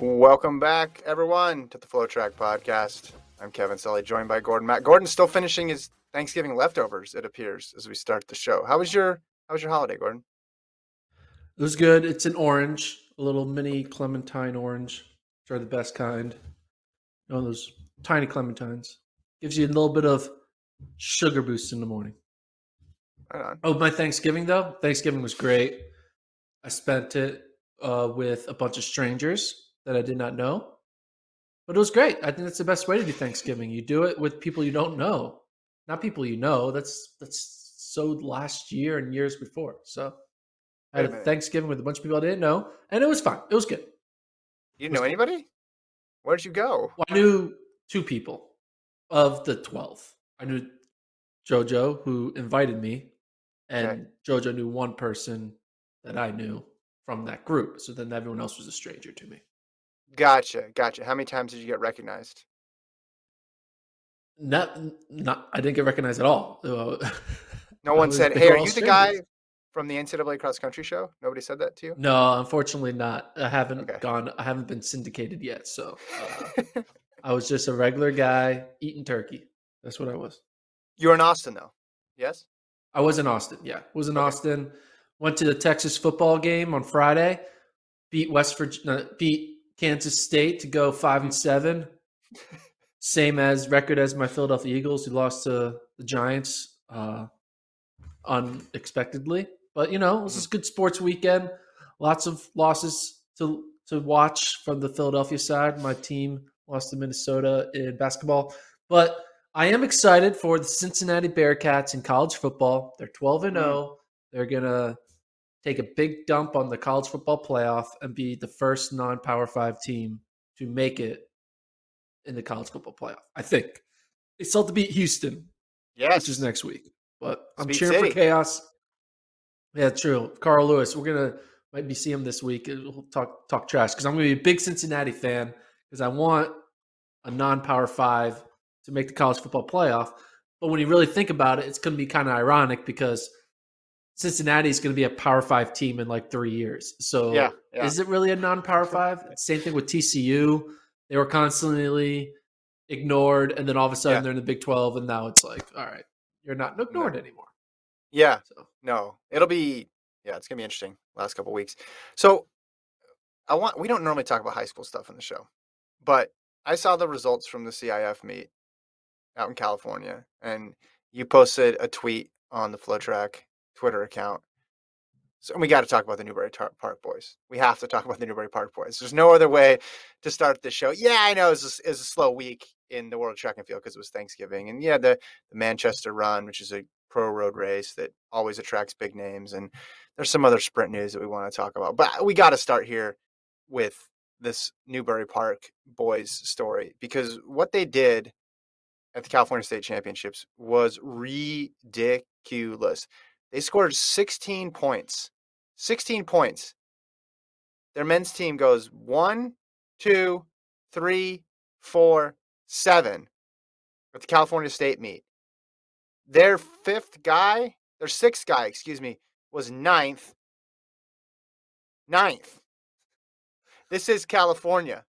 Welcome back, everyone, to the FloTrack Podcast. I'm Kevin Sully, joined by Gordon Mack. Gordon's still finishing his Thanksgiving leftovers, it appears, as we start the show. How was your How was your holiday, Gordon? It was good. It's an orange, a little mini clementine orange, which are the best kind. You know those tiny clementines. Gives you a little bit of sugar boost in the morning. Right on. Oh, my Thanksgiving though. Thanksgiving was great. I spent it uh, with a bunch of strangers that I did not know, but it was great. I think that's the best way to do Thanksgiving. You do it with people you don't know, not people you know. That's that's so last year and years before. So I Wait a had a. Thanksgiving with a bunch of people I didn't know, and it was fun. It was good. You didn't know anybody? Where'd you go? Well, I knew two people of the 12. I knew JoJo, who invited me, and Okay. JoJo knew one person that I knew from that group. So then everyone else was a stranger to me. Gotcha, gotcha. How many times did you get recognized? Not, not I didn't get recognized at all. No one was- said, "Hey, are you the guy from the NCAA cross country show?" Nobody said that to you. No, unfortunately not. I haven't Okay. gone. I haven't been syndicated yet. So uh, I was just a regular guy eating turkey. That's what I was. you were in Austin, though. Yes. I was in Austin. Yeah, was in Okay. Austin. Went to the Texas football game on Friday. Beat West Virginia. Beat Kansas State to go five and seven. Same as record as my Philadelphia Eagles, who lost to the Giants uh, unexpectedly. But you know, this is a good sports weekend. Lots of losses to to watch from the Philadelphia side. My team lost to Minnesota in basketball, but I am excited for the Cincinnati Bearcats in college football. They're 12 and 0. They're going to take a big dump on the college football playoff and be the first non-power 5 team to make it in the college football playoff. I think. They still have to beat Houston, Yes. which is next week. But I'm Speed cheering City. for chaos. Yeah, true. Carl Lewis, we're going to might be see him this week. We'll talk talk trash because I'm going to be a big Cincinnati fan because I want a non-power 5 to make the college football playoff. But when you really think about it, it's to be kind of ironic because Cincinnati is going to be a Power Five team in like three years. So, Yeah, yeah. is it really a non-Power Five? Same thing with TCU. They were constantly ignored, and then all of a sudden Yeah. they're in the Big Twelve, and now it's like, all right, you're not ignored anymore. Yeah. So, No, it'll be yeah, it's gonna be interesting. Last couple weeks. So I want we don't normally talk about high school stuff in the show, but I saw the results from the CIF meet out in California, and you posted a tweet on the FloTrack Twitter account. So we got to talk about the Newbury Tar- Park boys. We have to talk about the Newbury Park boys. There's no other way to start the show. Yeah, I know it was a, it a slow week in the World Track and Field because it was Thanksgiving, and yeah, the the Manchester Run, which is a pro road race that always attracts big names, and there's some other sprint news that we want to talk about. But we got to start here with this Newbury Park boys story because what they did at the California State Championships was ridiculous. They scored 16 points. 16 points. Their men's team goes one, two, three, four, seven at the California State meet. Their fifth guy, their sixth guy, excuse me, was ninth. Ninth. This is California.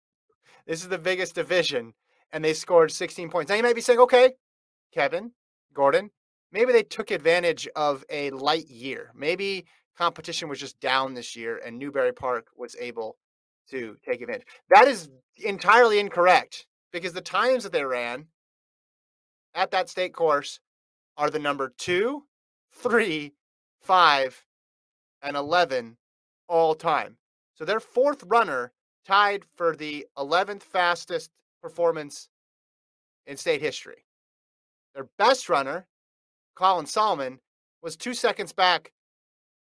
This is the biggest division, and they scored 16 points. Now you might be saying, okay, Kevin, Gordon, maybe they took advantage of a light year. Maybe competition was just down this year and Newbury Park was able to take advantage. That is entirely incorrect because the times that they ran at that state course are the number two, three, five, and 11 all time. So their fourth runner tied for the 11th fastest performance in state history. Their best runner, Colin Sahlman, was two seconds back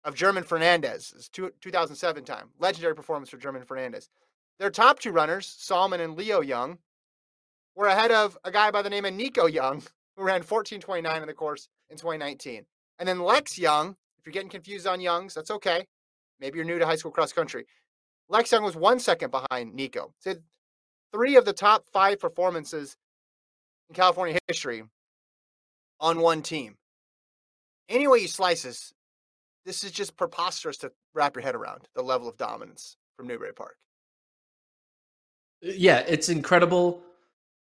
of German Fernandez. It's two, 2007 time. Legendary performance for German Fernandez. Their top two runners, Sahlman and Leo Young, were ahead of a guy by the name of Nico Young, who ran 14.29 in the course in 2019. And then Lex Young, if you're getting confused on Youngs, that's okay. Maybe you're new to high school cross country. Lex Young was one second behind Nico. So three of the top five performances in California history on one team. Any way you slice this, this is just preposterous to wrap your head around the level of dominance from Newbury Park. Uh, yeah, it's incredible.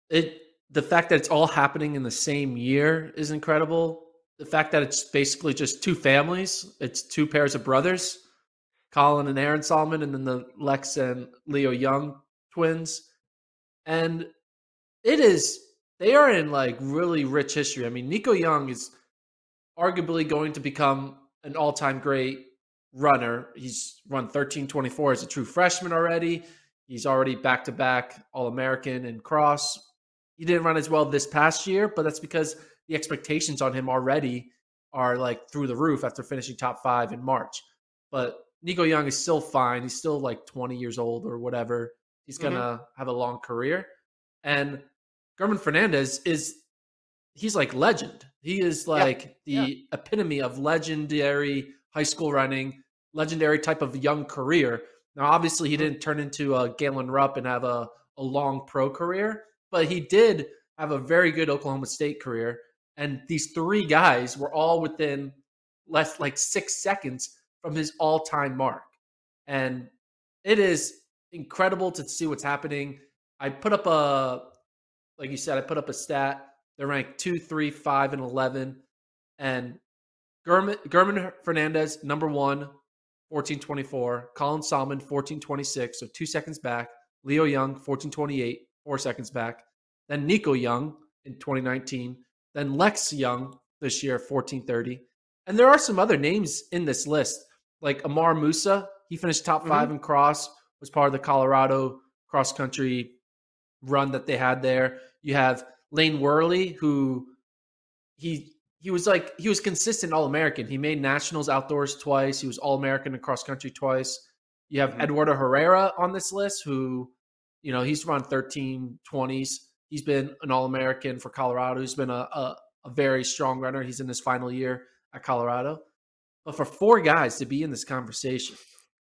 It the fact that it's all happening in the same year is incredible. The fact that it's basically just two families, it's two pairs of brothers, Colin and Aaron Sahlman, and then the Lex and Leo Young twins. And it is they are in like really rich history. I mean, Nico Young is arguably going to become an all-time great runner. He's run 1324 as a true freshman already. He's already back-to-back All-American and cross. He didn't run as well this past year, but that's because the expectations on him already are like through the roof after finishing top five in March. But Nico Young is still fine. He's still like 20 years old or whatever. He's gonna mm-hmm. have a long career. And German Fernandez is he's like legend. He is like yeah, the yeah. epitome of legendary high school running, legendary type of young career. Now, obviously, he mm-hmm. didn't turn into a Galen Rupp and have a, a long pro career, but he did have a very good Oklahoma State career. And these three guys were all within less like six seconds from his all time mark. And it is incredible to see what's happening. I put up a, like you said, I put up a stat they're ranked two, three, five, and 11. And German, German Fernandez, number one, 1424. Colin Sahlman, 1426, so two seconds back. Leo Young, 1428, four seconds back. Then Nico Young in 2019. Then Lex Young this year, 1430. And there are some other names in this list, like Ammar Moussa. He finished top 5 mm-hmm. in cross, was part of the Colorado cross country run that they had there. You have Lane Worley, who he he was like he was consistent All American. He made nationals outdoors twice. He was All American in cross country twice. You have mm-hmm. Eduardo Herrera on this list, who you know he's run 13 20s. He's been an All American for Colorado. He's been a, a a very strong runner. He's in his final year at Colorado. But for four guys to be in this conversation,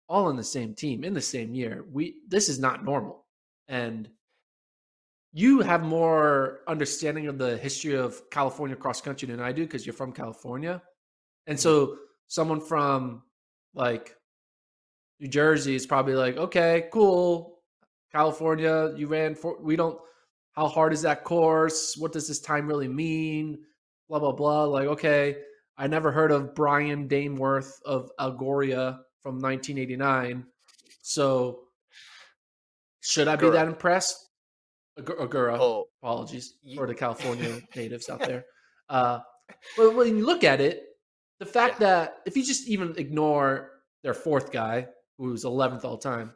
all in the same team in the same year, we this is not normal. And you have more understanding of the history of California cross country than I do because you're from California. And mm-hmm. so someone from like New Jersey is probably like, okay, cool. California, you ran for, we don't, how hard is that course? What does this time really mean? Blah, blah, blah. Like, okay, I never heard of Brian Daneworth of Algoria from 1989. So should I be that impressed? Agoura. Oh, apologies for the California natives out there. Uh, but when you look at it, the fact yeah. that if you just even ignore their fourth guy, who's 11th all time,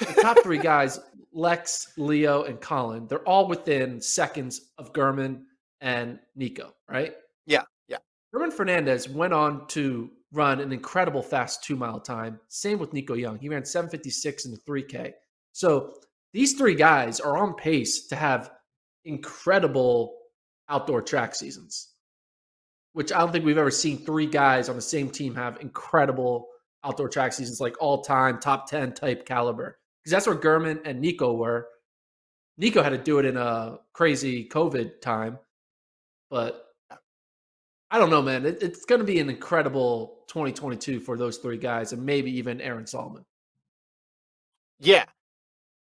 the top three guys, Lex, Leo, and Colin, they're all within seconds of German and Nico, right? Yeah, yeah. German Fernandez went on to run an incredible fast two mile time. Same with Nico Young. He ran 756 in the 3K. So these three guys are on pace to have incredible outdoor track seasons. which I don't think we've ever seen three guys on the same team have incredible outdoor track seasons, like all time top 10 type caliber. Because that's where German and Nico were. Nico had to do it in a crazy COVID time, but I don't know, man. It, it's going to be an incredible 2022 for those three guys, and maybe even Aaron Sahlman. Yeah,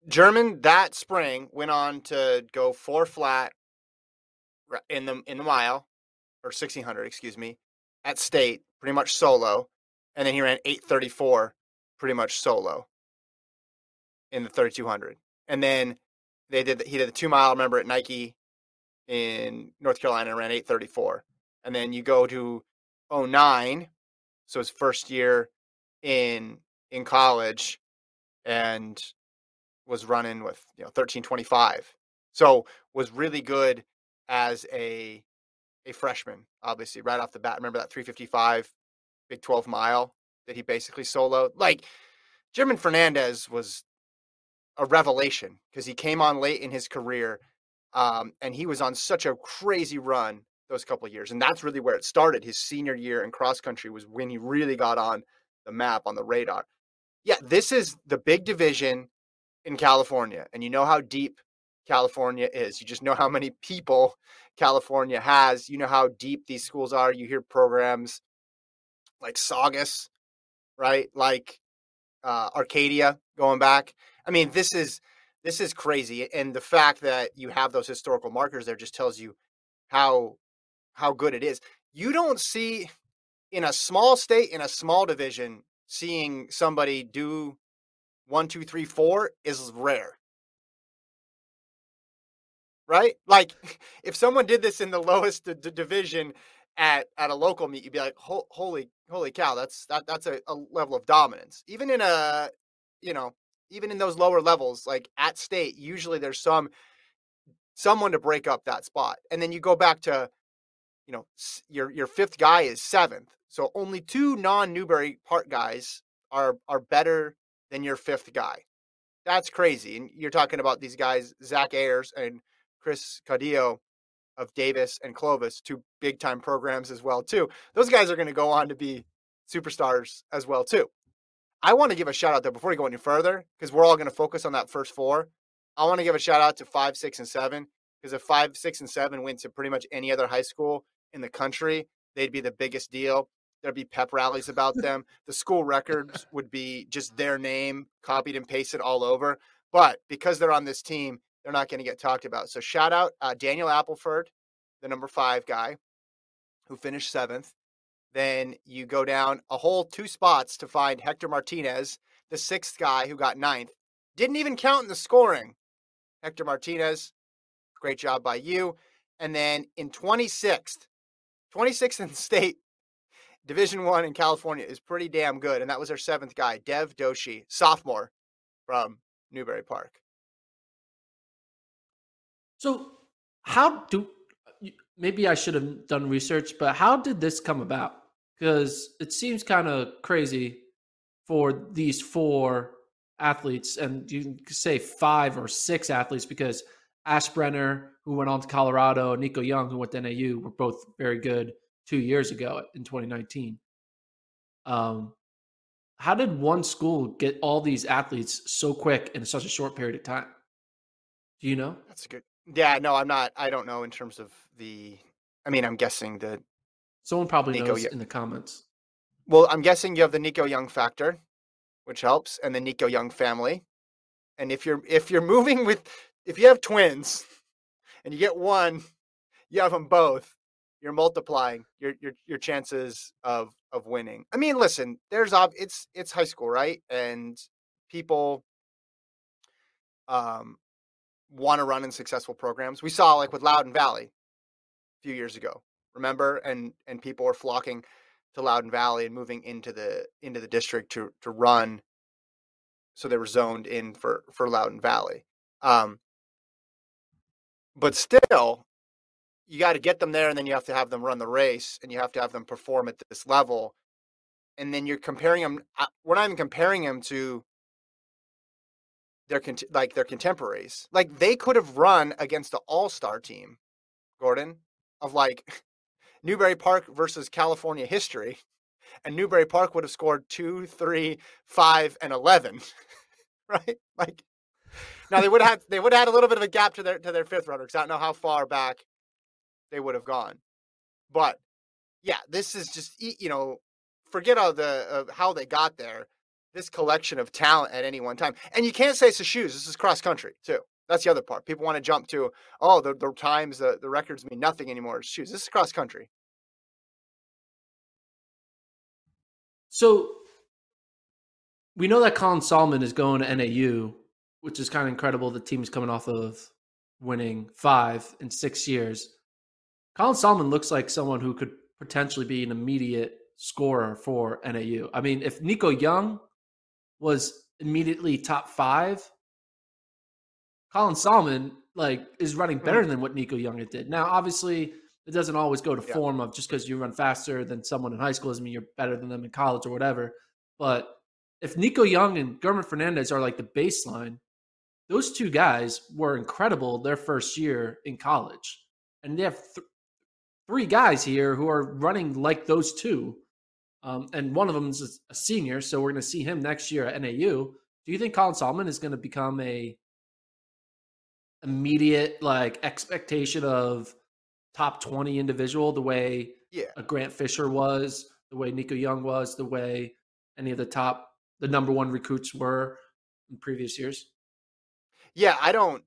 German that spring went on to go four flat in the in the mile or 1600, excuse me, at state, pretty much solo, and then he ran 834 pretty much solo in the 3200. And then they did the, he did the 2 mile remember at Nike in North Carolina and ran 834. And then you go to 09, so his first year in in college and was running with you know 1325 so was really good as a a freshman obviously right off the bat. Remember that 355 big 12 mile that he basically soloed? Like German Fernandez was a revelation because he came on late in his career um, and he was on such a crazy run those couple years and that's really where it started. His senior year in cross country was when he really got on the map on the radar. Yeah this is the big division in California, and you know how deep California is. You just know how many people California has. You know how deep these schools are. You hear programs like Saugus, right? Like uh, Arcadia going back. I mean, this is this is crazy, and the fact that you have those historical markers there just tells you how how good it is. You don't see in a small state in a small division seeing somebody do one, two, three, four is rare. Right? Like if someone did this in the lowest d- division at at a local meet, you'd be like, holy holy cow, that's that that's a, a level of dominance. Even in a you know, even in those lower levels, like at state, usually there's some someone to break up that spot. And then you go back to, you know, your your fifth guy is seventh. So only two non Newbury Park guys are are better than your fifth guy. That's crazy. And you're talking about these guys, Zach Ayers and Chris Cadillo of Davis and Clovis, two big time programs as well, too. Those guys are going to go on to be superstars as well, too. I want to give a shout out though before we go any further, because we're all going to focus on that first four. I want to give a shout out to five, six, and seven, because if five, six, and seven went to pretty much any other high school in the country, they'd be the biggest deal. There'd be pep rallies about them. The school records would be just their name copied and pasted all over. But because they're on this team, they're not going to get talked about. So shout out uh, Daniel Appleford, the number five guy who finished seventh. Then you go down a whole two spots to find Hector Martinez, the sixth guy who got ninth. Didn't even count in the scoring. Hector Martinez, great job by you. And then in 26th, 26th in state, Division One in California is pretty damn good, and that was our seventh guy, Dev Doshi, sophomore from Newbury Park. So, how do maybe I should have done research, but how did this come about? Because it seems kind of crazy for these four athletes, and you can say five or six athletes because Ash Brenner, who went on to Colorado, Nico Young, who went to NAU, were both very good two years ago in 2019. Um, how did one school get all these athletes so quick in such a short period of time? Do you know? That's a good. Yeah, no, I'm not. I don't know in terms of the. I mean, I'm guessing that someone probably Nico knows in the comments. Well, I'm guessing you have the Nico Young factor, which helps, and the Nico Young family. And if you're if you're moving with if you have twins, and you get one, you have them both you're multiplying your your your chances of of winning. I mean, listen, there's ob it's it's high school, right? And people um want to run in successful programs. We saw like with Loudoun Valley a few years ago. Remember? And and people were flocking to Loudoun Valley and moving into the into the district to to run so they were zoned in for for Loudoun Valley. Um but still you got to get them there and then you have to have them run the race and you have to have them perform at this level and then you're comparing them uh, we're not even comparing them to their like their contemporaries like they could have run against the all-star team gordon of like Newbury Park versus California history, and Newbury Park would have scored two, three, five, and eleven, right? Like now they would have they would have had a little bit of a gap to their to their fifth runner because I don't know how far back they would have gone, but yeah, this is just you know forget all the uh, how they got there. This collection of talent at any one time, and you can't say it's the shoes. This is cross country too. That's the other part. People want to jump to, oh, the, the times, the, the records mean nothing anymore. It's shoes. This is cross country. So we know that Colin Sahlman is going to NAU, which is kind of incredible. The team's coming off of winning five in six years. Colin Sahlman looks like someone who could potentially be an immediate scorer for NAU. I mean, if Nico Young was immediately top five, Colin Sahlman like is running better mm. than what Nico Young did. Now, obviously, it doesn't always go to yeah. form of just because you run faster than someone in high school doesn't mean you're better than them in college or whatever. But if Nico Young and German Fernandez are like the baseline, those two guys were incredible their first year in college. And they have th- three guys here who are running like those two. Um, and one of them is a senior, so we're going to see him next year at NAU. Do you think Colin Sahlman is going to become a immediate like expectation of top 20 individual the way yeah. a Grant Fisher was, the way Nico Young was, the way any of the top the number one recruits were in previous years? Yeah, I don't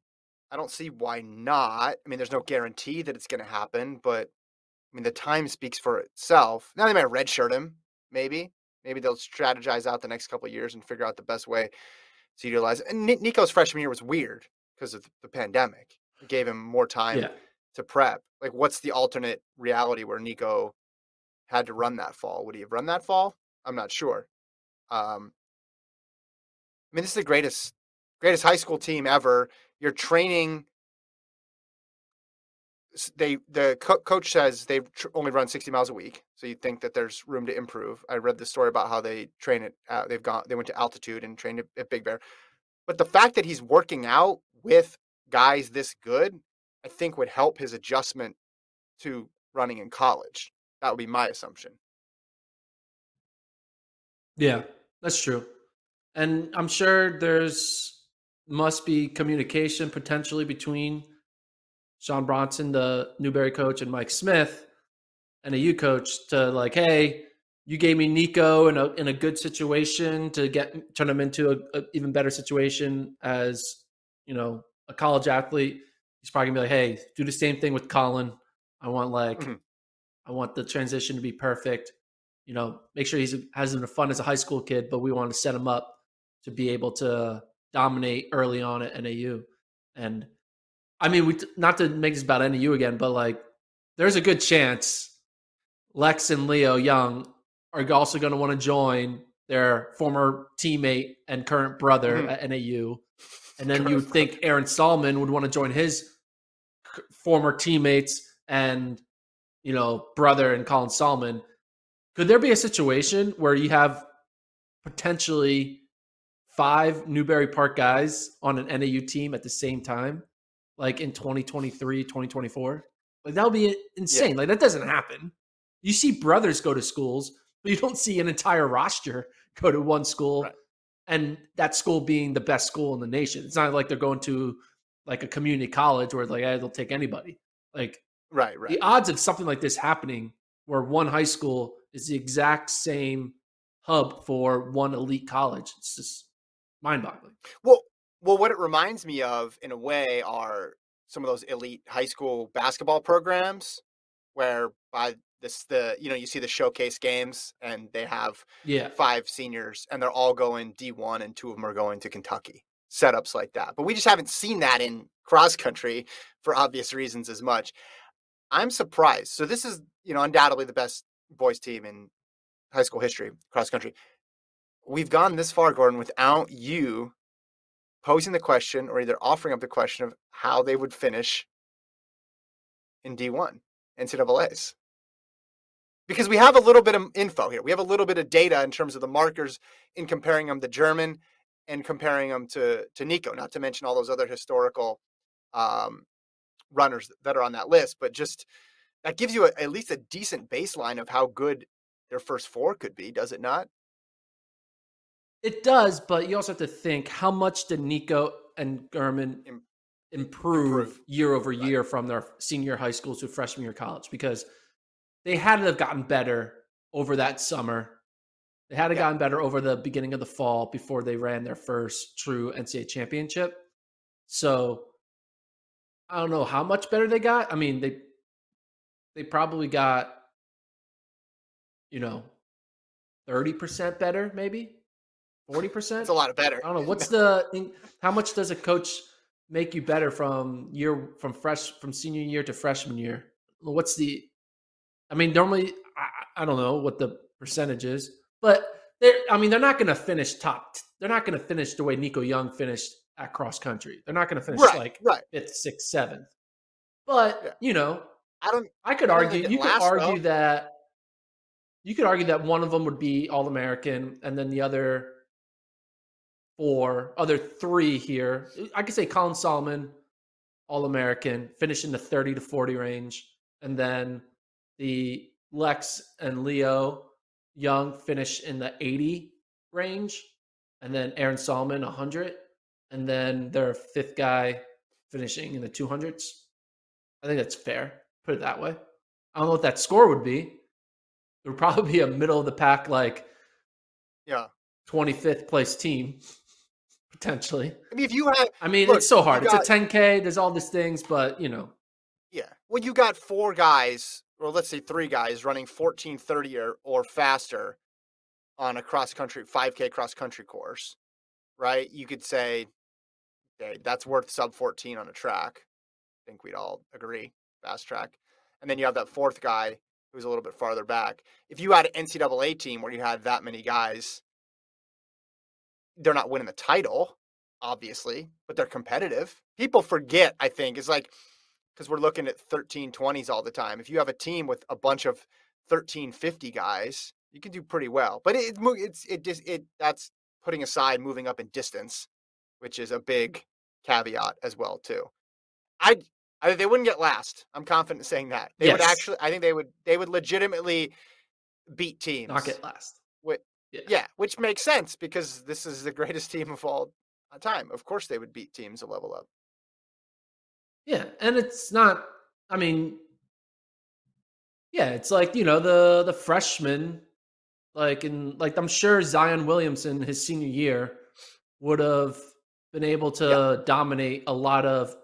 I don't see why not. I mean, there's no guarantee that it's going to happen, but I mean, the time speaks for itself. Now they might redshirt him, maybe. Maybe they'll strategize out the next couple years and figure out the best way to utilize it. And Nico's freshman year was weird because of the pandemic. It gave him more time yeah. to prep. Like, what's the alternate reality where Nico had to run that fall? Would he have run that fall? I'm not sure. Um, I mean, this is the greatest, greatest high school team ever. You're training. They the co- coach says they've tr- only run 60 miles a week, so you think that there's room to improve. I read the story about how they train it. Uh, they've gone. They went to altitude and trained at, at Big Bear. But the fact that he's working out with guys this good, I think would help his adjustment to running in college. That would be my assumption. Yeah, that's true. And I'm sure there's must be communication potentially between Sean Brosnan, the Newbury coach, and Mike Smith, NAU coach to like, hey, you gave me Nico in a in a good situation to get turn him into a, a even better situation as you know a college athlete, he's probably gonna be like, "Hey, do the same thing with Colin. I want like, mm-hmm. I want the transition to be perfect. You know, make sure he's has enough fun as a high school kid, but we want to set him up to be able to dominate early on at NAU. And I mean, we not to make this about NAU again, but like, there's a good chance Lex and Leo Young are also going to want to join their former teammate and current brother mm-hmm. at NAU and then you think Aaron Sahlman would want to join his former teammates and you know brother and Colin Sahlman. Could there be a situation where you have potentially five Newbury Park guys on an NAU team at the same time, like in 2023, 2024? Like that would be insane. Yeah. Like that doesn't happen. You see brothers go to schools, but you don't see an entire roster go to one school right and that school being the best school in the nation. It's not like they're going to like a community college where like hey, they'll take anybody. Like right, right. The odds of something like this happening where one high school is the exact same hub for one elite college. It's just mind-boggling. Well, well, what it reminds me of in a way are some of those elite high school basketball programs where by this the you know you see the showcase games and they have yeah. five seniors and they're all going D1 and two of them are going to Kentucky setups like that but we just haven't seen that in cross country for obvious reasons as much. I'm surprised so this is you know undoubtedly the best boys team in high school history cross country. We've gone this far Gordon without you posing the question or either offering up the question of how they would finish in D1 NCAA's because we have a little bit of info here. We have a little bit of data in terms of the markers in comparing them to German and comparing them to to Nico. Not to mention all those other historical um, runners that are on that list. But just that gives you a, at least a decent baseline of how good their first four could be, does it not? It does, but you also have to think how much did Nico and German improve, improve. year over right. year from their senior high school to freshman year college because they had to have gotten better over that summer. They had to yeah. gotten better over the beginning of the fall before they ran their first true NCAA championship. So I don't know how much better they got. I mean, they they probably got you know 30% better maybe 40% it's a lot of better i don't know what's the how much does a coach make you better from year from fresh from senior year to freshman year? What's the? I mean, normally I, I don't know what the percentage is, but they're. I mean, they're not going to finish top. They're not going to finish the way Nico Young finished at cross country. They're not going to finish right, like right. fifth, sixth, seventh. But yeah. you know, I don't. I could I argue. You could argue though. that. You could argue that one of them would be All American, and then the other four, other three here. I could say Colin Sahlman, All American, finish in the 30 to 40 range. And then the Lex and Leo Young finish in the 80 range. And then Aaron Sahlman, 100. And then their fifth guy finishing in the 200s. I think that's fair. Put it that way. I don't know what that score would be. It would probably be a middle of the pack, like yeah, 25th place team potentially. I mean, if you have, I mean, look, it's so hard. Got, it's a 10K. There's all these things, but you know. Yeah. Well, you got four guys, or let's say three guys running 1430 or, or faster on a cross country, 5K cross country course, right? You could say, okay, that's worth sub 14 on a track. I think we'd all agree, fast track. And then you have that fourth guy who's a little bit farther back. If you had an NCAA team where you had that many guys they're not winning the title, obviously, but they're competitive. People forget, I think, it's like because we're looking at 1320s all the time. If you have a team with a bunch of 1350 guys, you can do pretty well. But it, it's it just it that's putting aside moving up in distance, which is a big caveat as well too. I I they wouldn't get last. I'm confident in saying that. They yes. would actually I think they would they would legitimately beat teams. Not get last. With yeah. yeah, which makes sense because this is the greatest team of all time. Of course, they would beat teams a level up. Yeah, and it's not. I mean, yeah, it's like you know the the freshman, like in like I'm sure Zion Williamson his senior year would have been able to dominate a lot of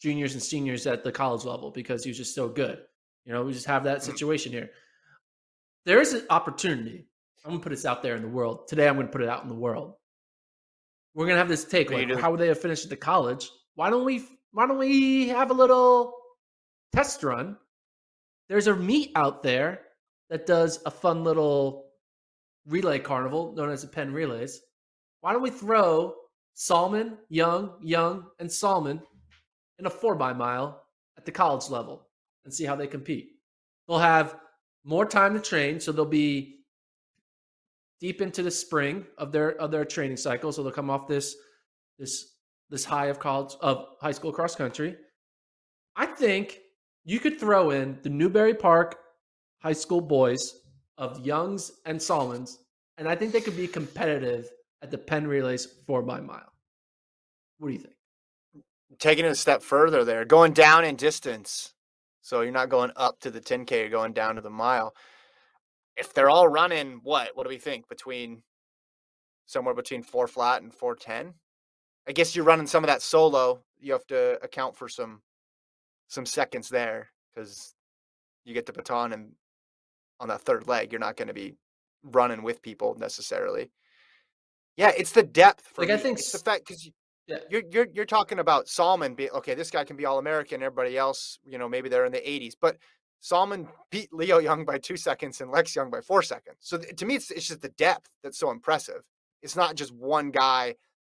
juniors and seniors at the college level because he was just so good. You know, we just have that mm-hmm. situation here. There is an opportunity I'm gonna put this out there in the world. Today I'm gonna put it out in the world. We're gonna have this take. Like, how would they have finished at the college? Why don't we why don't we have a little test run? There's a meet out there that does a fun little relay carnival known as the Penn Relays. Why don't we throw Sahlman, Young, Young, and Sahlman in a four by mile at the college level and see how they compete? They'll have more time to train, so they'll be deep into the spring of their of their training cycle, so they'll come off this this this high of college of high school cross country. I think you could throw in the Newbury Park high school boys of Youngs and Sahlmans, and I think they could be competitive at the Penn Relays four by mile. What do you think? Taking it a step further there, going down in distance. So you're not going up to the 10K, you're going down to the mile if they're all running what what do we think between somewhere between four flat and 410 i guess you're running some of that solo you have to account for some some seconds there because you get the baton and on that third leg you're not going to be running with people necessarily yeah it's the depth like me. i think it's the fact because you, yeah. You're, you're you're talking about Sahlman be okay. This guy can be all American. Everybody else, you know, maybe they're in the 80s. But Sahlman beat Leo Young by two seconds and Lex Young by four seconds. So to me, it's, it's just the depth that's so impressive. It's not just one guy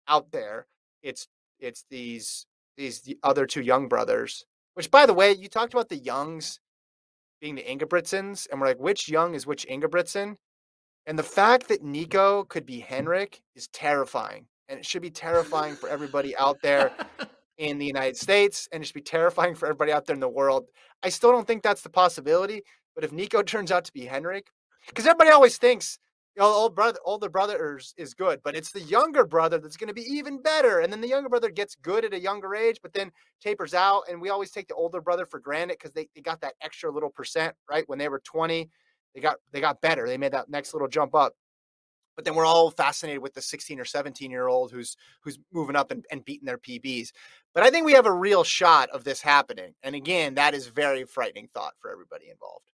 out there. It's it's these these the other two young brothers. Which, by the way, you talked about the Youngs being the Ingebrigtsens, and we're like, which Young is which Ingebrigtsen? And the fact that Nico could be Henrik is terrifying, and it should be terrifying for everybody out there in the United States, and it should be terrifying for everybody out there in the world. I still don't think that's the possibility. But if Nico turns out to be Henrik, because everybody always thinks you know, old brother, older brother is, is good, but it's the younger brother that's going to be even better. And then the younger brother gets good at a younger age, but then tapers out. And we always take the older brother for granted because they, they got that extra little percent, right? When they were 20, they got they got better. They made that next little jump up. But then we're all fascinated with the 16 or 17 year old who's who's moving up and, and beating their PBs. But I think we have a real shot of this happening. And again, that is very frightening thought for everybody involved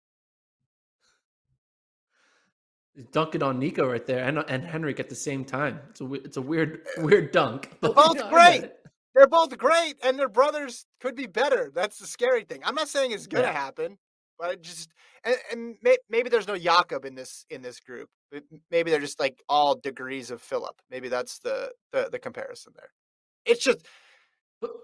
Dunk it on Nico right there and and Henrik at the same time. It's a it's a weird weird dunk. They're both great. They're both great, and their brothers could be better. That's the scary thing. I'm not saying it's going to yeah. happen, but I just and, and may, maybe there's no Jakob in this in this group. Maybe they're just like all degrees of Filip. Maybe that's the the, the comparison there. It's just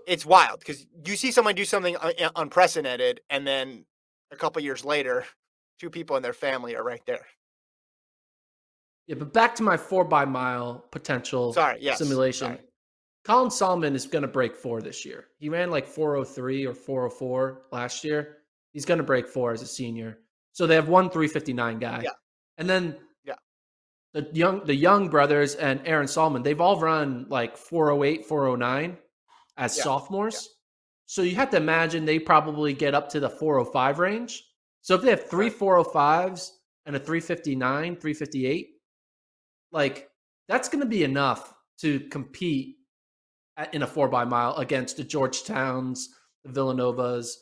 it's wild because you see someone do something unprecedented, and then a couple years later, two people in their family are right there. Yeah, but back to my four by mile potential Sorry, yes. simulation. Sorry. Colin Sahlman is going to break four this year. He ran like 403 or 404 last year. He's going to break four as a senior. So they have one 359 guy. Yeah. And then yeah. the young the young brothers and Aaron Sahlman, they've all run like 408, 409 as yeah. sophomores. So you have to imagine they probably get up to the 405 range. So if they have three right. 405s and a 359, 358, like that's going to be enough to compete in a four by mile against the Georgetowns, the Villanovas.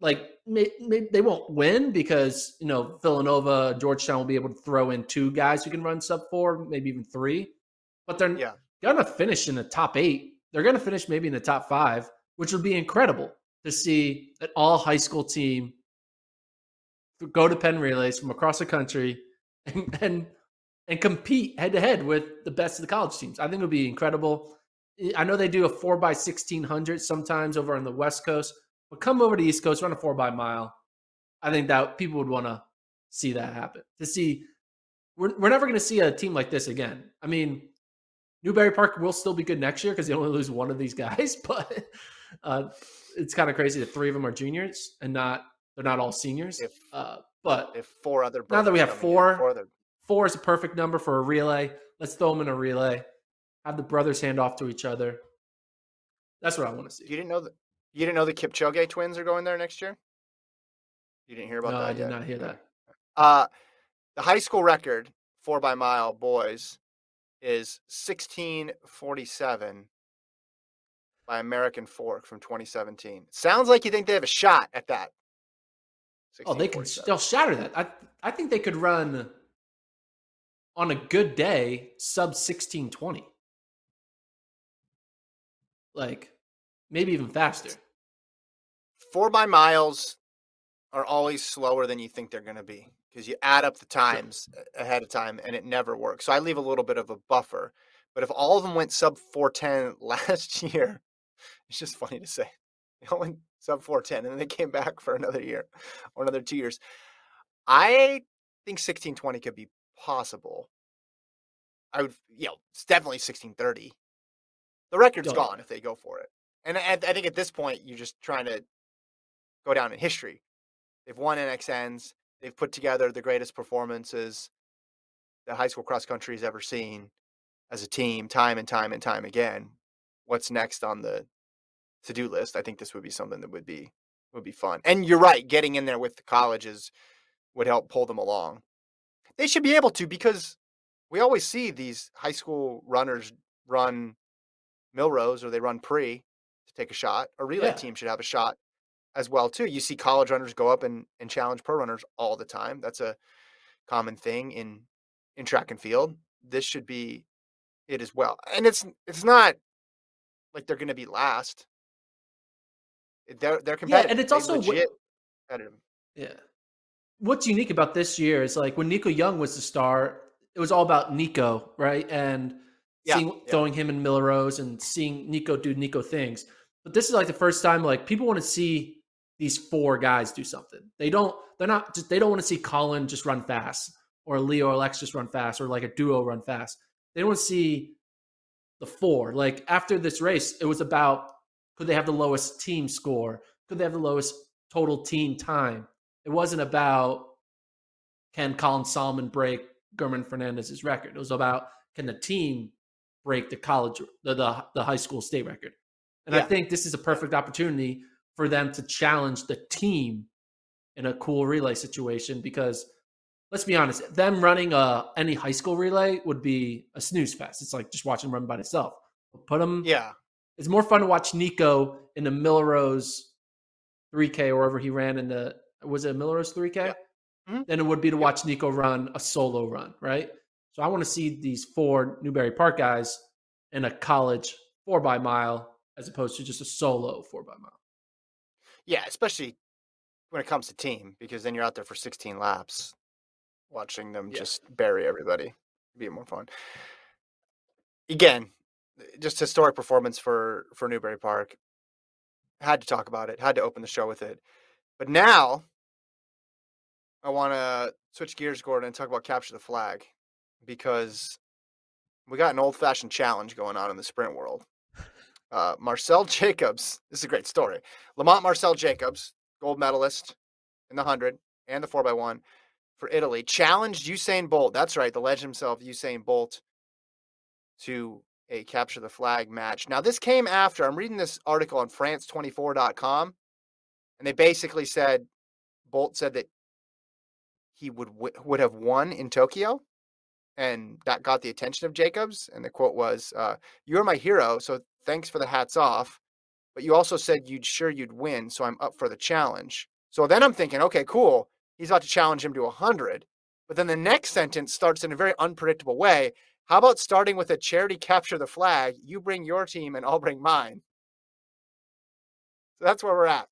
Like may, may, they won't win because you know Villanova, Georgetown will be able to throw in two guys who can run sub four, maybe even three. But they're yeah. gonna finish in the top eight. They're gonna finish maybe in the top five, which would be incredible to see an all high school team go to Penn relays from across the country and, and and compete head to head with the best of the college teams. I think it'll be incredible. I know they do a four by sixteen hundred sometimes over on the West Coast, but come over to East Coast, run a four by mile. I think that people would want to see that happen. To see, we're we're never going to see a team like this again. I mean, Newbury Park will still be good next year because they only lose one of these guys, but uh, it's kind of crazy that three of them are juniors and not they're not all seniors. If, uh, but if four other now that we have four, four other Four is a perfect number for a relay. Let's throw them in a relay. Have the brothers hand off to each other. That's what I want to see. You didn't know that. You didn't know the Kipchoge twins are going there next year. You didn't hear about that? no, that. I did yet? not hear that. Uh, the high school record four by mile boys is sixteen forty seven by American Fork from 2017. Sounds like you think they have a shot at that. Oh, they can. They'll shatter that. I I think they could run on a good day sub 1620 like maybe even faster four by miles are always slower than you think they're going to be because you add up the times ahead of time and it never works so i leave a little bit of a buffer but if all of them went sub 410 last year it's just funny to say they all went sub 410 and then they came back for another year or another two years i think 1620 could be possible. I would, you know, it's definitely 1630. The record's Don't. gone if they go for it. And I, I think at this point, you're just trying to go down in history. They've won NXNs. They've put together the greatest performances that high school cross country has ever seen as a team, time and time and time again. What's next on the to-do list? I think this would be something that would be would be fun. And you're right, getting in there with the colleges would help pull them along. They should be able to because we always see these high school runners run Millrose or they run pre to take a shot. A relay yeah. team should have a shot as well too. You see college runners go up and, and challenge pro runners all the time. That's a common thing in in track and field. This should be it as well. And it's it's not like they're going to be last. They're they're competitive. Yeah, and it's also legit competitive. Yeah what's unique about this year is like when Nico Young was the star, it was all about Nico, right? And yeah, seeing, yeah. throwing him in Millrose and seeing Nico do Nico things. But this is like the first time like people want to see these four guys do something. They don't. They're not. Just, they don't want to see Colin just run fast or Leo or Lex just run fast or like a duo run fast. They want to see the four. Like after this race, it was about could they have the lowest team score? Could they have the lowest total team time. It wasn't about can Colin Sahlman break German Fernandez's record. It was about can the team break the college the the, the high school state record. And yeah. I think this is a perfect opportunity for them to challenge the team in a cool relay situation because let's be honest, them running a any high school relay would be a snooze fest. It's like just watching them run by itself. Put them. Yeah. It's more fun to watch Nico in the Millrose 3K or wherever he ran in the was it a Millrose 3K? Yeah. Mm-hmm. Than it would be to watch Nico run a solo run, right? So I want to see these four Newbury Park guys in a college four by mile as opposed to just a solo four by mile. Yeah, especially when it comes to team, because then you're out there for 16 laps watching them yeah. just bury everybody. It'd be more fun. Again, just historic performance for for Newbury Park. Had to talk about it. Had to open the show with it. But now I want to switch gears, Gordon, and talk about capture the flag because we got an old fashioned challenge going on in the sprint world. Uh, Marcell Jacobs, this is a great story. Lamont Marcell Jacobs, gold medalist in the 100 and the 4x1 for Italy, challenged Usain Bolt. That's right, the legend himself, Usain Bolt, to a capture the flag match. Now, this came after I'm reading this article on France24.com, and they basically said Bolt said that he would would have won in Tokyo, and that got the attention of Jacobs. And the quote was, uh, "You're my hero, so thanks for the hats off." But you also said you'd sure you'd win, so I'm up for the challenge. So then I'm thinking, okay, cool. He's about to challenge him to 100. But then the next sentence starts in a very unpredictable way. How about starting with a charity capture the flag? You bring your team and I'll bring mine. So that's where we're at.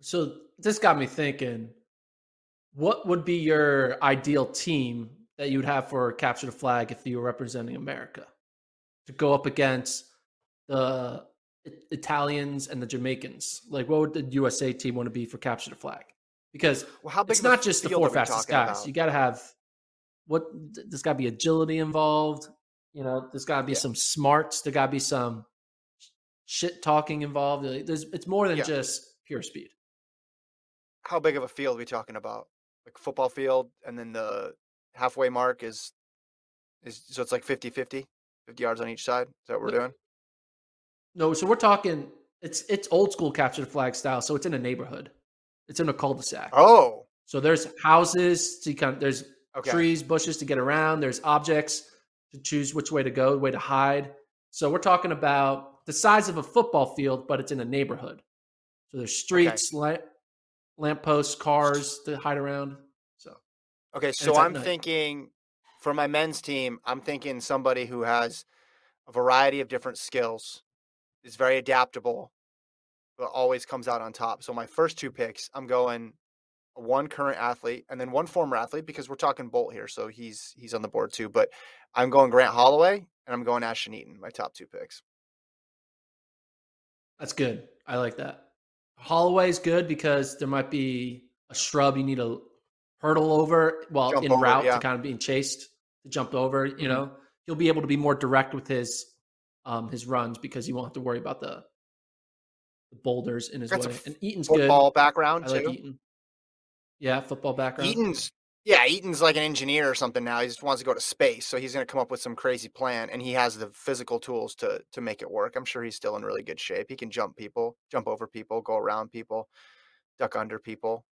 So this got me thinking what would be your ideal team that you would have for capture the flag if you were representing America to go up against the Italians and the Jamaicans? Like, what would the USA team want to be for capture the flag? Because well, it's not just the four fastest guys. About? You got to have what there's got to be agility involved. You know, there's got to be yeah. some smarts. There got to be some shit talking involved. There's it's more than yeah. just pure speed. How big of a field are we talking about? Like football field, and then the halfway mark is is so it's like 50 50 50 yards on each side is that what we're doing no so we're talking it's it's old school capture the flag style so it's in a neighborhood it's in a cul-de-sac oh so there's houses to kind of, there's Okay. Trees, bushes to get around. There's objects to choose which way to go, way to hide. So we're talking about the size of a football field, but it's in a neighborhood. So there's streets, okay. lamp, lampposts, cars to hide around. So okay, so I'm thinking for my men's team, I'm thinking somebody who has a variety of different skills, is very adaptable, but always comes out on top. So my first two picks, I'm going one current athlete and then one former athlete because we're talking Bolt here, so he's he's on the board too. But I'm going Grant Holloway and I'm going Ashton Eaton, my top two picks. That's good. I like that. Holloway's good because there might be a shrub you need to hurdle over while jump in over, route yeah. to kind of being chased to jump over. You know, he'll be able to be more direct with his um his runs because he won't have to worry about the, the boulders in his That's way. And Eaton's football good. Football background I too. Like Eaton. Yeah, football background. Eaton's yeah, Eaton's like an engineer or something now. He just wants to go to space, so he's going to come up with some crazy plan, and he has the physical tools to to make it work. I'm sure he's still in really good shape. He can jump people, jump over people, go around people, duck under people.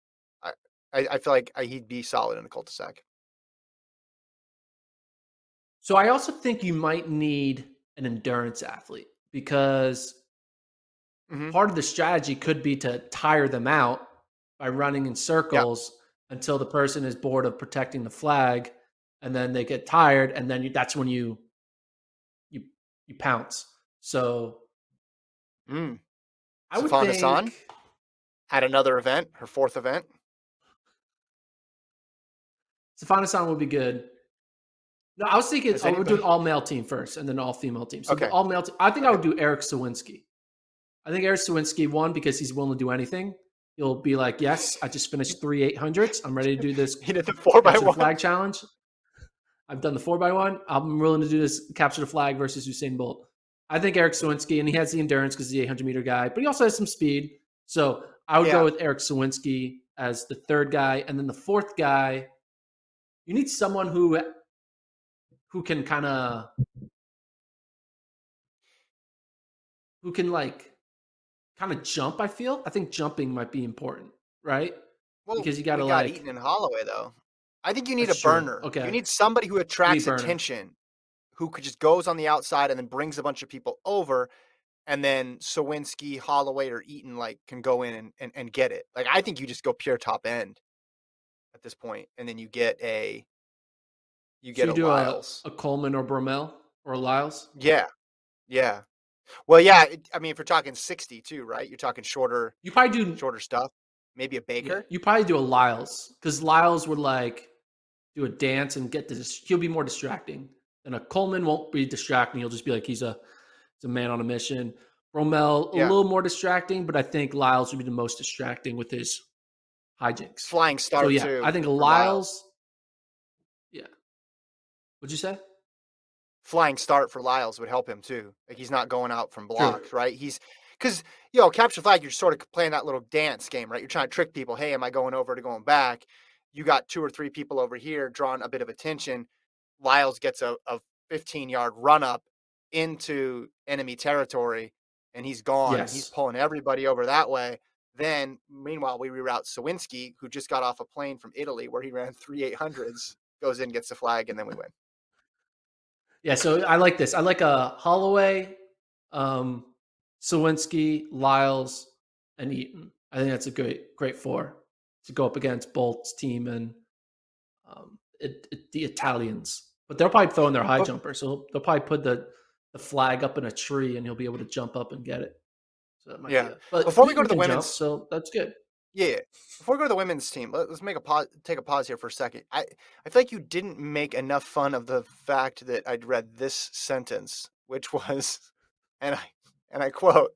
I I, I feel like he'd be solid in a cul-de-sac. So I also think you might need an endurance athlete because mm-hmm. part of the strategy could be to tire them out by running in circles yep. until the person is bored of protecting the flag and then they get tired and then you, that's when you you you pounce so mm. I would think Hassan at another event, her fourth event. Sifan Hassan would be good. No, I was thinking I would do an all male team first and then all female team. So okay. all male. Te- I think I would do Erik Sowinski. I think Erik Sowinski won because he's willing to do anything. You'll be like, yes, I just finished three eight hundreds. I'm ready to do this. He did the four by one flag challenge. I've done the four by one. I'm willing to do this capture the flag versus Usain Bolt. I think Erik Sowinski, and he has the endurance because he's the 800 meter guy, but he also has some speed. So I would Yeah. go with Erik Sowinski as the third guy, and then the fourth guy. You need someone who who can kind of who can like kind of jump. I feel. I think jumping might be important, right? Well, Because you gotta, got like- Eaton and Holloway though. I think you need a true. burner. Okay. You need somebody who attracts attention, who could just goes on the outside and then brings a bunch of people over, and then Sowinski, Holloway, or Eaton like can go in and, and, and get it. Like I think you just go pure top end at this point, and then you get a you So get you a do a, Lyles. a Coleman or Bromell or a Lyles. Yeah, yeah. Well, yeah. It, I mean, if you're talking sixty too, right? You're talking shorter, You probably do shorter stuff. Maybe a Yeah, Baker. you probably do a Lyles because Lyles would like do a dance and get this. He'll be more distracting, and a Coleman won't be distracting. He'll just be like he's a he's a man on a mission. Bromell a Yeah. little more distracting, but I think Lyles would be the most distracting with his hijinks. Flying star so yeah, too. I think for Lyles. What'd you say? flying start for Lyles would help him too. Like he's not going out from blocks, right? He's because you know capture flag. You're sort of playing that little dance game, right? You're trying to trick people. Hey, am I going over to going back? You got two or three people over here drawing a bit of attention. Lyles gets a, a 15 yard run up into enemy territory, and he's gone. and He's pulling everybody over that way. Then, meanwhile, we reroute Sowinski, who just got off a plane from Italy where he ran three 800s, goes in, gets the flag, and then we win. Yeah, so I like this. I like a Holloway, um, Sowinski, Lyles, and Eaton. I think that's a great, great four to go up against Bolt's team and um, it, it- the Italians. But they'll probably throw in their high jumper, so they'll probably put the the flag up in a tree, and he'll be able to jump up and get it. So that might Yeah. Be. But Before we go to the can jump, women's- so that's good. Yeah. Before we go to the women's team, let, us make a pause, take a pause here for a second. I, I feel like you didn't make enough fun of the fact that I'd read this sentence, which was, and I and I quote,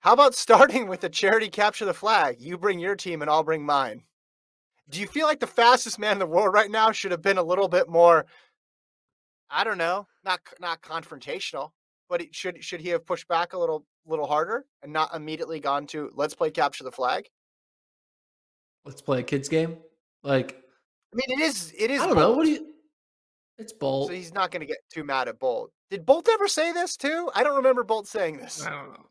"How about starting with a charity capture the flag? You bring your team, and I'll bring mine." Do you feel like the fastest man in the world right now should have been a little bit more? I don't know, not not confrontational, but should should he have pushed back a little little harder and not immediately gone to let's play capture the flag? Let's play a kids game. Like I mean, it is it is. I don't know. What do you? It's Bolt. So he's not going to get too mad at Bolt. Did Bolt ever say this too? I don't remember Bolt saying this. I don't know.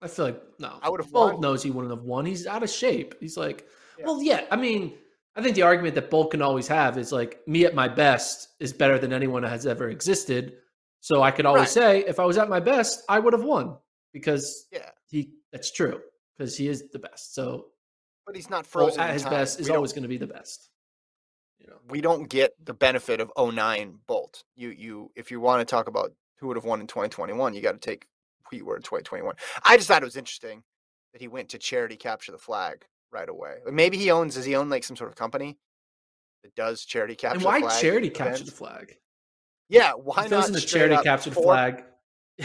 I feel like no. I would've Bolt won. knows he wouldn't have won. He's out of shape. He's like, Yeah. well, yeah. I mean, I think the argument that Bolt can always have is like, me at my best is better than anyone has ever existed. So I could always Right. say, if I was at my best, I would have won because Yeah, he. That's true because he is the best. So but he's not frozen. at his time. best is We always going to be the best. You know. we don't get the benefit of 09 Bolt. You you if you want to talk about who would have won in 2021, you got to take who you were in 2021. I just thought it was interesting that he went to charity capture the flag right away. Maybe he owns does he own like some sort of company that does charity capture the flag. And why charity capture the flag? Yeah, why not wasn't a charity capture the flag.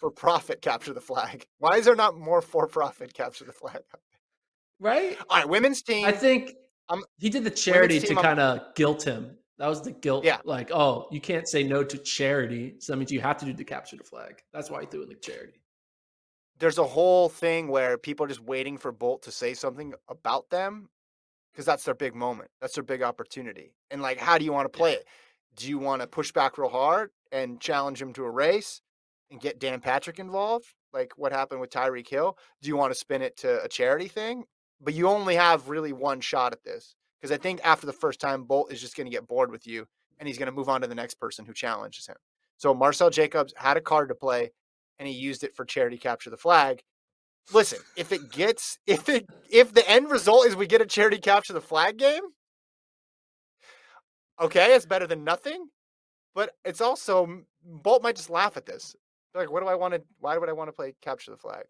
for profit capture the flag? Why is there not more for profit capture the flag? Right? All right, women's team. I think I'm- he did the charity to kind of guilt him. That was the guilt. Yeah. Like, oh, you can't say no to charity. So that means you have to do the capture the flag. That's why he threw in the charity. there's a whole thing where people are just waiting for Bolt to say something about them because that's their big moment. That's their big opportunity. And like, how do you want to play it? Do you want to push back real hard and challenge him to a race and get Dan Patrick involved, like what happened with Tyreek Hill? Do you want to spin it to a charity thing? But you only have really one shot at this because I think after the first time, Bolt is just going to get bored with you and he's going to move on to the next person who challenges him. So Marcell Jacobs had a card to play and he used it for charity capture the flag. Listen, if it gets if it if the end result is we get a charity capture the flag game, okay, it's better than nothing. But it's also Bolt might just laugh at this. They're like, what do I want to? Why would I want to play capture the flag?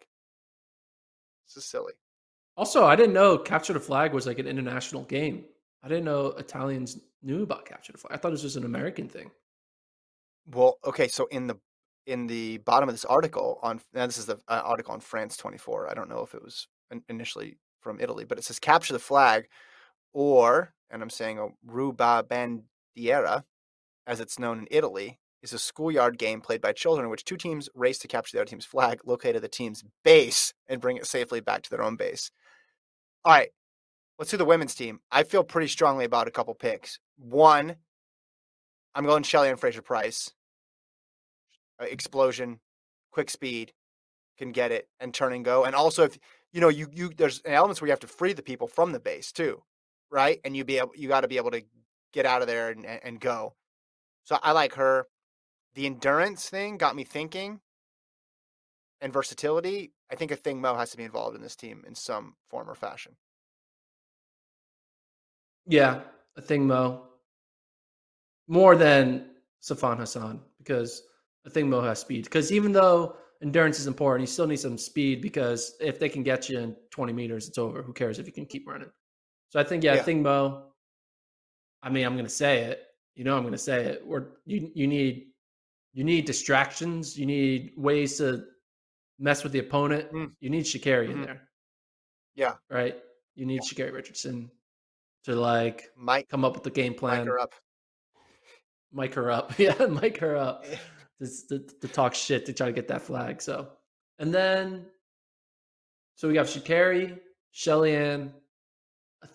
This is silly. Also, I didn't know capture the flag was like an international game. I didn't know Italians knew about capture the flag. I thought it was just an American thing. Well, okay, so in the in the bottom of this article on now this is the uh, article on France 24. I don't know if it was initially from Italy, but it says capture the flag, or and I'm saying a ruba bandiera, as it's known in Italy, is a schoolyard game played by children in which two teams race to capture the other team's flag, locate at the team's base, and bring it safely back to their own base. All right, let's do the women's team. I feel pretty strongly about a couple picks. One, I'm going Shelly-Ann Fraser-Pryce. Uh, explosion, quick speed, can get it and turn and go. And also, if you know, you you there's elements where you have to free the people from the base too, right? And you be able, you got to be able to get out of there and and go. So I like her. The endurance thing got me thinking, and versatility. I think Athing Mu has to be involved in this team in some form or fashion. Yeah, Athing Mu. More than Sifan Hassan because Athing Mu has speed. Because even though endurance is important, you still need some speed because if they can get you in 20 meters, it's over. Who cares if you can keep running? So I think, yeah, yeah. Athing Mu. I mean, I'm going to say it. You know, I'm going to say it. Or you you need you need distractions. You need ways to mess with the opponent. Mm. You need Sha'Carri mm-hmm. in there. Yeah. Right. You need yeah. Sha'Carri Richardson to like Mike, come up with the game plan. Mic her up. Mic her up. Yeah, mic her up. to, to, to, talk shit to try to get that flag. So, and then, so we got Sha'Carri, Shelly-Ann, Athing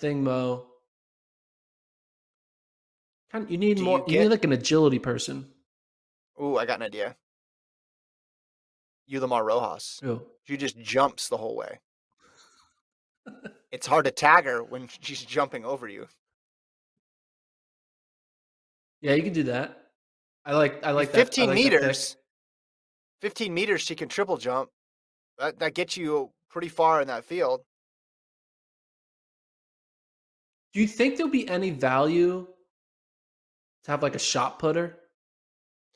Mu. Kind of, you need Do more. You, get, you, need like an agility person. Ooh, I got an idea. Yulimar Rojas. Ooh. She just jumps the whole way. it's hard to tag her when she's jumping over you. Yeah, you can do that. I like I like 15 that. like meters. 15 meters she can triple jump. That that gets you pretty far in that field. Do you think there'll be any value to have like a shot putter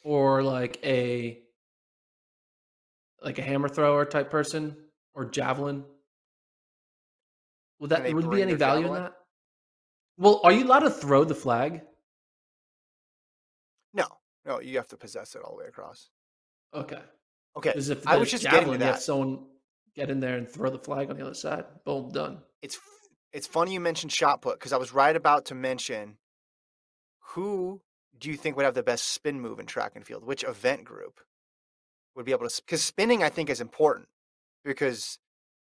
or like a like a hammer thrower type person or javelin? Would that would be any value javelin? in that? Well, are you allowed to throw the flag? No, no, you have to possess it all the way across. Okay. Okay. If I was just javelin, getting to that. You have someone get in there and throw the flag on the other side. Boom, done. It's it's funny you mentioned shot put because I was right about to mention who do you think would have the best spin move in track and field? Which event group would be able to? Because spinning, I think, is important because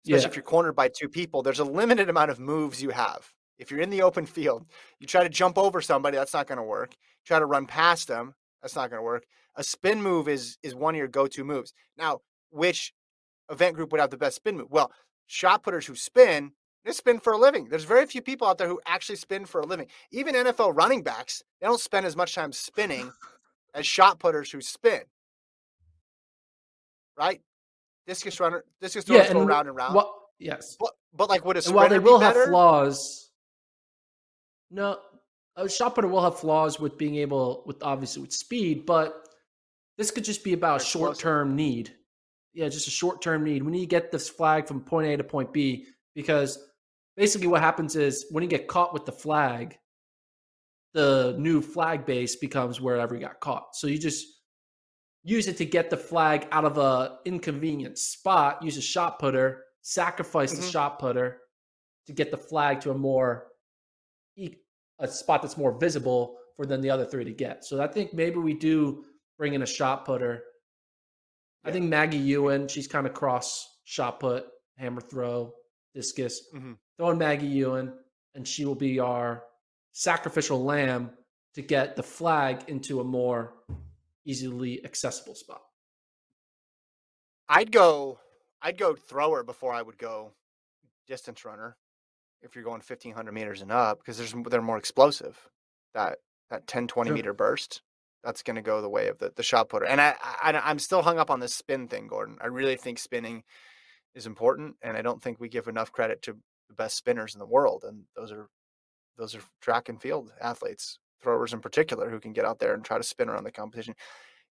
especially yeah. if you're cornered by two people, there's a limited amount of moves you have. If you're in the open field, you try to jump over somebody, that's not going to work. Try to run past them, that's not going to work. A spin move is is one of your go-to moves. Now, which event group would have the best spin move? Well, shot putters who spin, they spin for a living. There's very few people out there who actually spin for a living. Even NFL running backs, they don't spend as much time spinning as shot putters who spin. Right? Discus runner, discus throwers yeah, go round and round. Well, yes, but but like would a and while they will have flaws, no, a shot putter will have flaws with being able with obviously with speed, but this could just be about a short term need. Yeah, just a short term need. We need to get this flag from point A to point B because basically what happens is when you get caught with the flag, the new flag base becomes wherever you got caught. So you just use it to get the flag out of a inconvenient spot. Use a shot putter, sacrifice mm-hmm. the shot putter to get the flag to a more a spot that's more visible for than the other three to get. So I think maybe we do bring in a shot putter. Yeah. I think Maggie Ewen, she's kind of cross shot put, hammer throw, discus. Mm-hmm. Throw in Maggie Ewen, and she will be our sacrificial lamb to get the flag into a more easily accessible spot. I'd go I'd go thrower before I would go distance runner if you're going 1500 meters and up because there's they're more explosive. That that 10 20 sure. meter burst that's going to go the way of the, the shot putter. And I, I I'm still hung up on this spin thing, Gordon. I really think spinning is important, and I don't think we give enough credit to the best spinners in the world. And those are those are track and field athletes, throwers in particular, who can get out there and try to spin around the competition.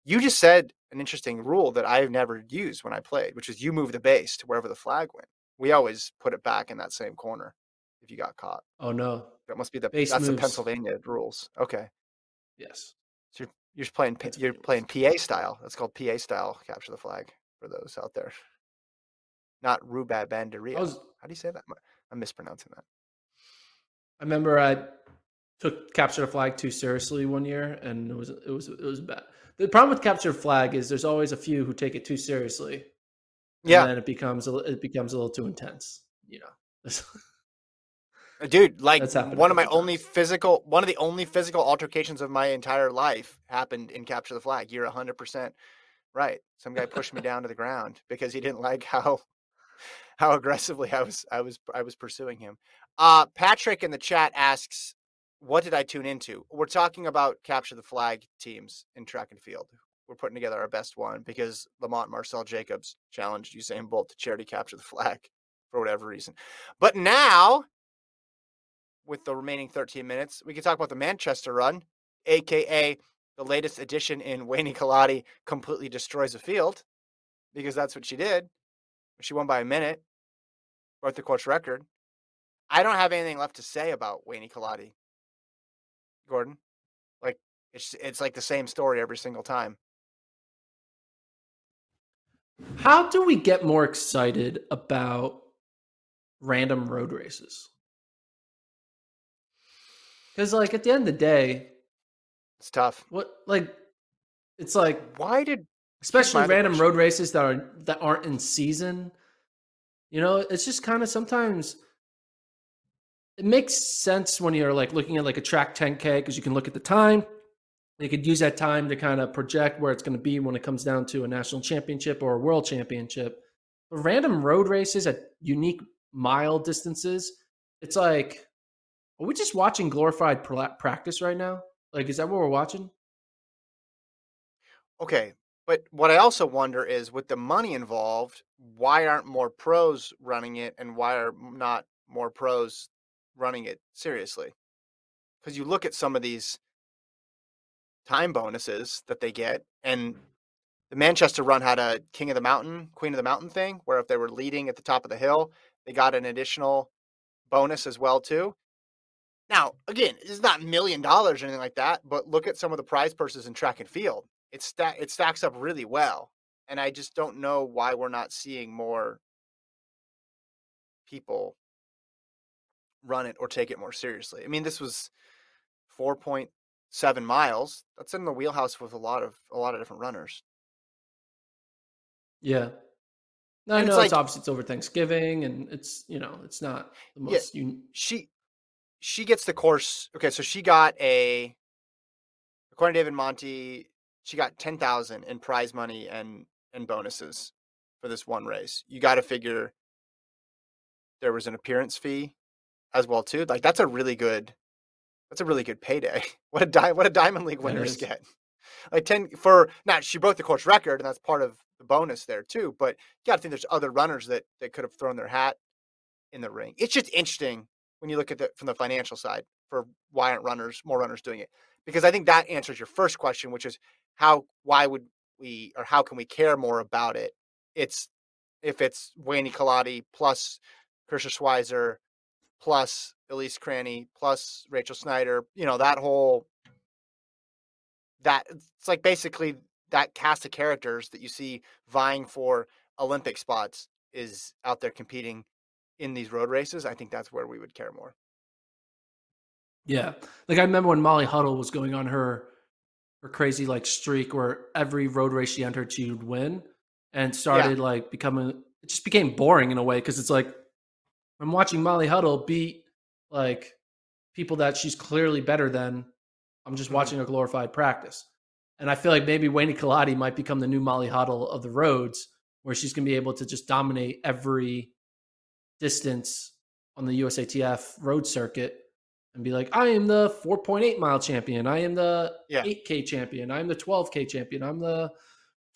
You just said an interesting rule that I've never used when I played, which is you move the base to wherever the flag went. We always put it back in that same corner if you got caught. Oh no, that must be the Base that's moves. the Pennsylvania rules. Okay. Yes. So you're, you're playing you're playing PA style. That's called PA style. Capture the flag for those out there. Not Ruba Banderia. Was, How do you say that? I'm mispronouncing that. I remember I took capture the flag too seriously one year, and it was it was it was bad. The problem with capture the flag is there's always a few who take it too seriously. Yeah, and it becomes a, it becomes a little too intense. You know, uh, dude. Like one of my only physical, one of the only physical altercations of my entire life happened in capture the flag. You're hundred percent right. Some guy pushed me down to the ground because he didn't like how how aggressively I was I was I was pursuing him. Uh, Patrick in the chat asks, "What did I tune into?" We're talking about capture the flag teams in track and field. We're putting together our best one because Lamont Marcell Jacobs challenged Usain Bolt to charity capture the flag for whatever reason. But now, with the remaining 13 minutes, we can talk about the Manchester Run, aka the latest edition in Weini Kelati completely destroys a field, because that's what she did. She won by a minute, broke the course record. I don't have anything left to say about Weini Kelati. Gordon, like it's it's like the same story every single time. How do we get more excited about random road races? Because like at the end of the day, it's tough. What like it's like why did especially random road races that are that aren't in season. You know, it's just kind of sometimes it makes sense when you're like looking at like a track 10k because you can look at the time. You could use that time to kind of project where it's going to be when it comes down to a national championship or a world championship. But random road races at unique mile distances, it's like, are we just watching glorified practice right now? Like, is that what we're watching? Okay, but what I also wonder is with the money involved, why aren't more pros running it and why are not more pros running it seriously? Because you look at some of these time bonuses that they get, and the Manchester run had a King of the Mountain, Queen of the Mountain thing, where if they were leading at the top of the hill, they got an additional bonus as well too. Now, again, it's not million dollars or anything like that, but look at some of the prize purses in track and field it sta- it stacks up really well, and I just don't know why we're not seeing more people run it or take it more seriously. I mean, this was four point seven miles. That's in the wheelhouse with a lot of a lot of different runners. Yeah. No, I know it's, like, it's obviously it's over Thanksgiving and it's you know, it's not the most yeah, un- she she gets the course okay, so she got a according to David Monti, she got 10,000 in prize money and and bonuses for this one race. You got to figure there was an appearance fee as well too. Like that's a really good that's a really good payday. What a di- what a diamond league winners get. Like 10 for now she broke the course record and that's part of the bonus there too, but you got to think there's other runners that that could have thrown their hat in the ring. It's just interesting when you look at it from the financial side for why aren't runners more runners doing it? Because I think that answers your first question, which is how why would we or how can we care more about it? It's if it's Weini Kelati plus Karissa Schweizer plus Elise Cranny plus Rachel Schneider, you know, that whole that it's like basically that cast of characters that you see vying for Olympic spots is out there competing in these road races. I think that's where we would care more. Yeah. Like I remember when Molly Huddle was going on her her crazy like streak where every road race she entered she would win and started yeah. like becoming it just became boring in a way because it's like I'm watching Molly Huddle beat like people that she's clearly better than. I'm just mm-hmm. watching a glorified practice. And I feel like maybe Weini Kelati might become the new Molly Huddle of the roads, where she's going to be able to just dominate every distance on the USATF road circuit and be like, I am the 4.8 mile champion. I am the yeah. 8K champion. I'm the 12K champion. I'm the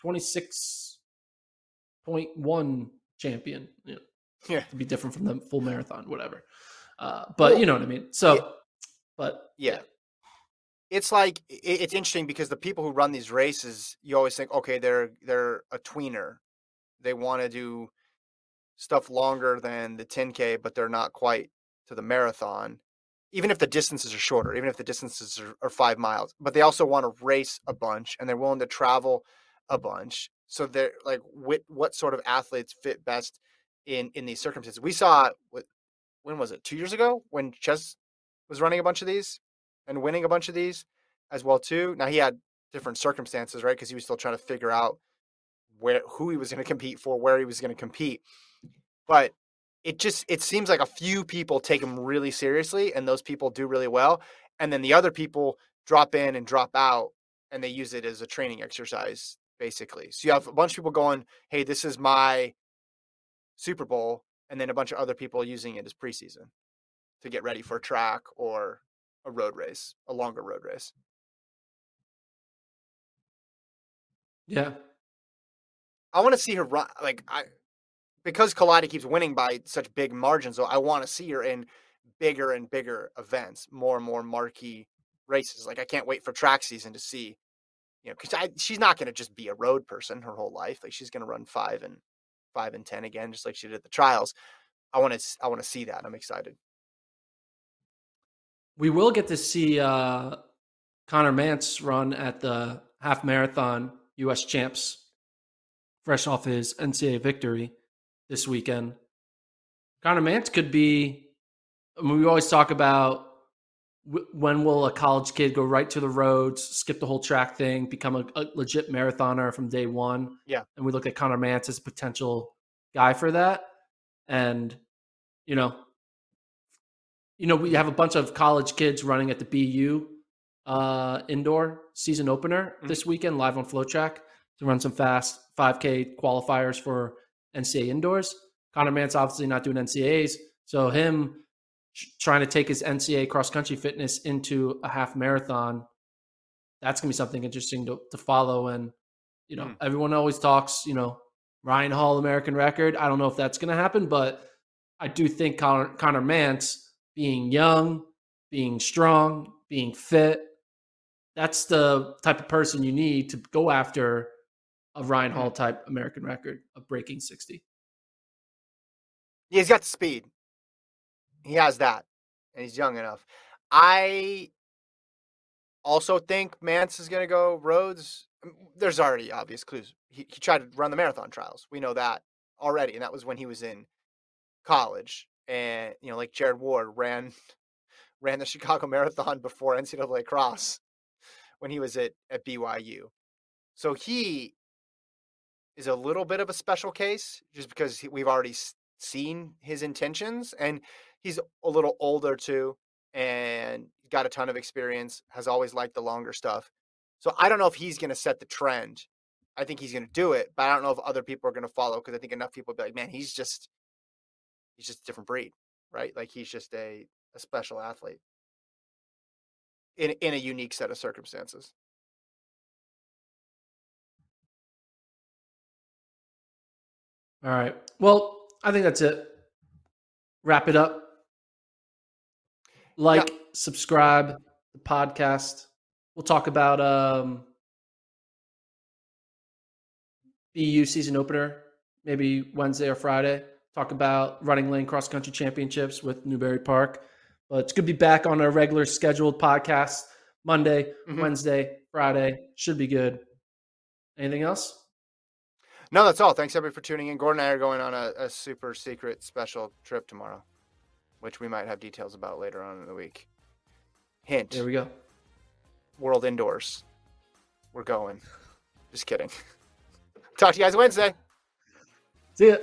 26.1 champion. You know, yeah. To be different from the full marathon, whatever. Uh, but well, you know what I mean? So, it, but yeah. yeah. It's like it's interesting because the people who run these races, you always think, okay, they're they're a tweener. They want to do stuff longer than the 10k, but they're not quite to the marathon even if the distances are shorter, even if the distances are, are five miles, but they also want to race a bunch and they're willing to travel a bunch. So they're like, what, what sort of athletes fit best in in these circumstances? We saw when was it? Two years ago when Chess was running a bunch of these. and winning a bunch of these as well too. Now he had different circumstances, right? Because he was still trying to figure out where who he was going to compete for, where he was going to compete. But it just it seems like a few people take them really seriously, and those people do really well, and then the other people drop in and drop out, and they use it as a training exercise basically. So you have a bunch of people going, "Hey, this is my Super Bowl," and then a bunch of other people using it as preseason to get ready for a track or a road race, a longer road race. Yeah. I want to see her run like I because Kalalide keeps winning by such big margins, so I want to see her in bigger and bigger events, more and more marquee races. Like I can't wait for track season to see, you know, because she's not going to just be a road person her whole life. Like she's going to run five and five and ten again, just like she did at the trials. I want to I want to see that. I'm excited. We will get to see uh, Conner Mantz run at the half marathon U.S. champs, fresh off his NCAA victory this weekend. Conner Mantz could be. I mean, we always talk about when will a college kid go right to the roads, skip the whole track thing, become a, a legit marathoner from day one. Yeah, and we look at Conner Mantz as a potential guy for that. And you know, you know, we have a bunch of college kids running at the BU uh, indoor season opener mm-hmm. this weekend, live on FloTrack to run some fast 5K qualifiers for NCAA indoors. Conner Mantz obviously not doing NCAAs, so him trying to take his NCAA cross country fitness into a half marathon, that's gonna be something interesting to, to follow. And you know, mm. everyone always talks, you know, Ryan Hall American record. I don't know if that's gonna happen, but I do think Conner, Conner Mantz being young, being strong, being fit, that's the type of person you need to go after a Ryan Hall type American record of breaking 60. Yeah, he's got the speed. He has that, and he's young enough. I also think Mantz is going to go roads. There's already obvious clues. He, he tried to run the marathon trials. We know that already, and that was when he was in college. And you know, like Jared Ward ran ran the Chicago Marathon before NCAA cross when he was at at BYU. So he is a little bit of a special case just because we've already seen his intentions and he's a little older too and got a ton of experience has always liked the longer stuff. So i don't know if he's going to set the trend. I think he's going to do it but i don't know if other people are going to follow because i think enough people be like man he's just he's just a different breed right? Like he's just a, a special athlete. In, in a unique set of circumstances All right. Well, I think that's it. Wrap it up. Like, yeah. subscribe the podcast. We'll talk about um BU season opener, maybe Wednesday or Friday. Talk about running lane cross country championships with Newbury Park. But it's going to be back on our regular scheduled podcast Monday, mm-hmm. Wednesday, Friday. Should be good. Anything else? No, that's all. Thanks everybody for tuning in. Gordon and I are going on a, a super secret special trip tomorrow, which we might have details about later on in the week. Hint. There we go. World Indoors. We're going. Just kidding. Talk to you guys Wednesday. See ya.